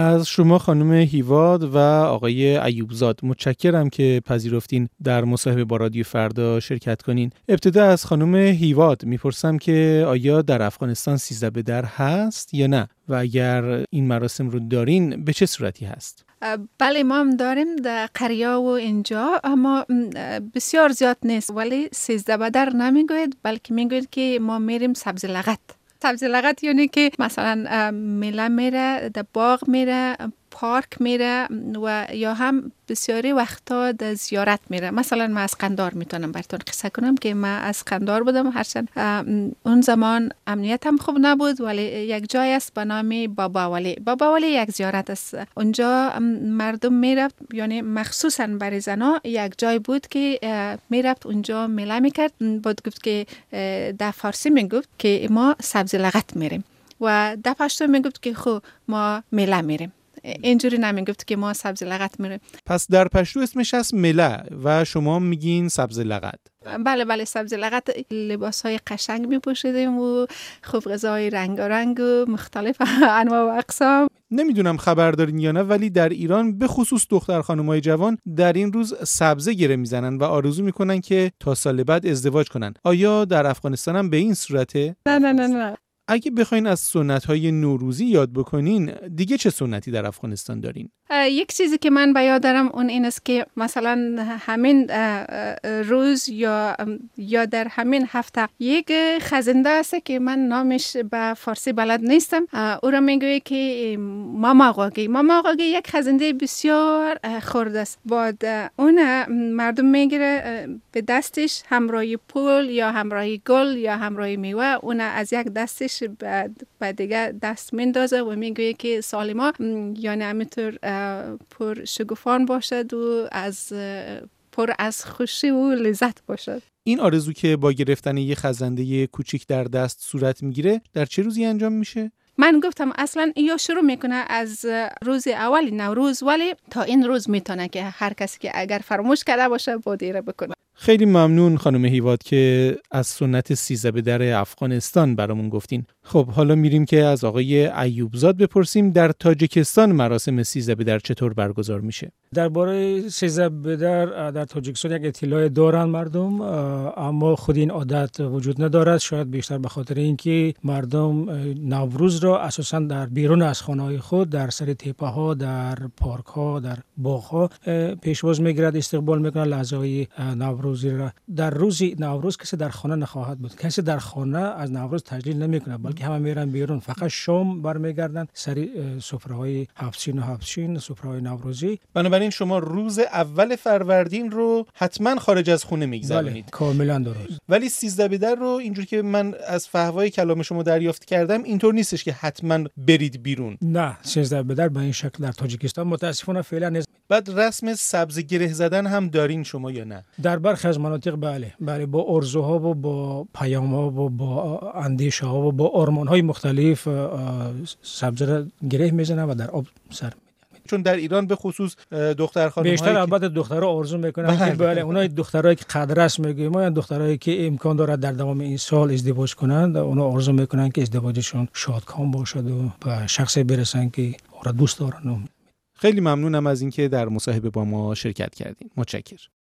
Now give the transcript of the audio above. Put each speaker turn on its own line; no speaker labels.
از شما خانم هیواد و آقای ایوبزاد متشکرم که پذیرفتین در مصاحبه با رادیو فردا شرکت کنین. ابتدا از خانم هیواد می‌پرسم که آیا در افغانستان سیزده به در هست یا نه؟ و اگر این مراسم رو دارین به چه صورتی هست؟
بله ما هم داریم در قریا و اینجا اما بسیار زیاد نیست. ولی سیزده به در نمی‌گوید بلکه می‌گوید که ما میریم سبز لغت. سبزی لغت یعنی که مثلا میله میره در باغ میره پارک میره و یا هم بسیاری وقتا در زیارت میره. مثلا من از قندار می‌تونم براتون قصه کنم که من از قندار بودم. هرچند اون زمان امنیت هم خوب نبود ولی یک جای است به نام بابا ولی بابا ولی یک زیارت است. اونجا مردم می‌رفت یعنی مخصوصا برای زنا یک جای بود که می‌رفت اونجا میله می‌کرد. بود گفت که در فارسی می‌گفت که ما سبزی لغت میریم. و در پشتو می‌گفت که خو ما میله میریم. اینجوری نمی‌گفت که ما سبز لغت میره
پس در پشتو اسمش هست مله و شما میگین سبز لغت.
بله بله سبز لغت لباس های قشنگ می پوشیدیم و خوب غذای رنگ و مختلف انواع و اقسام.
نمی‌دونم خبر دارین یا نه ولی در ایران به خصوص دختر های جوان در این روز سبزه گره می‌زنن و آرزو می‌کنن که تا سال بعد ازدواج کنن. آیا در افغانستان هم به این صورته؟
نه نه نه نه.
اگه بخواین از سنت های نوروزی یاد بکنین دیگه چه سنتی در افغانستان دارین؟
یک چیزی که من به یاد دارم اون این است که مثلا همین روز یا یا در همین هفته یک خزنده است که من نامش به فارسی بلد نیستم. او را می‌گویه که ماما غاگی. ماما غاگی یک خزنده بسیار خرد است. بعد اون مردم می‌گیره به دستش همراه پول یا همراه گل یا همراه میوه. اون از یک دستش به دیگه دست میندازه و می‌گویه که سالما یعنی همینطور پر شگفان باشد و از پر از خوشی و لذت باشد
این آرزو که با گرفتن یه خزنده کوچیک در دست صورت می‌گیره در چه روزی انجام میشه؟
من گفتم اصلا یا شروع می‌کنه از روز اول نوروز ولی تا این روز می‌تونه که هر کسی که اگر فراموش کرده باشه با دیره بکنه
خیلی ممنون خانم هیواد که از سنت سیزه به در افغانستان برامون گفتین. خب حالا میریم که از آقای ایوبزاد بپرسیم در تاجیکستان مراسم سیزه به در چطور برگزار میشه؟
درباره سیزه به در در تاجیکستان یک اطلاع دارن مردم اما خود این عادت وجود ندارد. شاید بیشتر به خاطر اینکه مردم نوروز را اساسا در بیرون از خانه های خود در سر تیپه ها در پارک ها در باغ ها پیشواز می‌گیرد استقبال می‌کنه لحظه نوروزی را در روز نوروز کسی در خانه نخواهد بود. کسی در خانه از نوروز تجلیل نمی‌کنه بلکه همه میرن بیرون. فقط شام برمیگردن سر سفره های هفتشین و هفتشین سفره های نوروزی.
بنابراین شما روز اول فروردین رو حتما خارج از خونه میگذرونید. بله،
کاملا درست.
ولی 13 بدر رو اینجوری که من از فهوای کلام شما دریافت کردم اینطور نیستش که حتما برید بیرون.
نه 13 بدر به این شکل در تاجیکستان متاسفانه فعلا نیست.
بعد رسم سبز گره زدن هم دارین شما یا نه؟
در برخی از مناطق بله. بله با ارزوها و با پیام ها و با اندیشه ها و با آرمان های مختلف سبز را گره می‌زنن و در آب سر
چون در ایران به خصوص دختر خانم
بیشتر البته دخترها آرزو می‌کنن که بله, بله اونای دخترایی که قدرش میگیم ما دخترایی که امکان دارد در دوام این سال ازدواج کنند اونا آرزو می‌کنن که ازدواجشون شادکام باشد و به شخصی برسن که را دوست دارن.
خیلی ممنونم از اینکه در مصاحبه با ما شرکت کردیم متشکرم.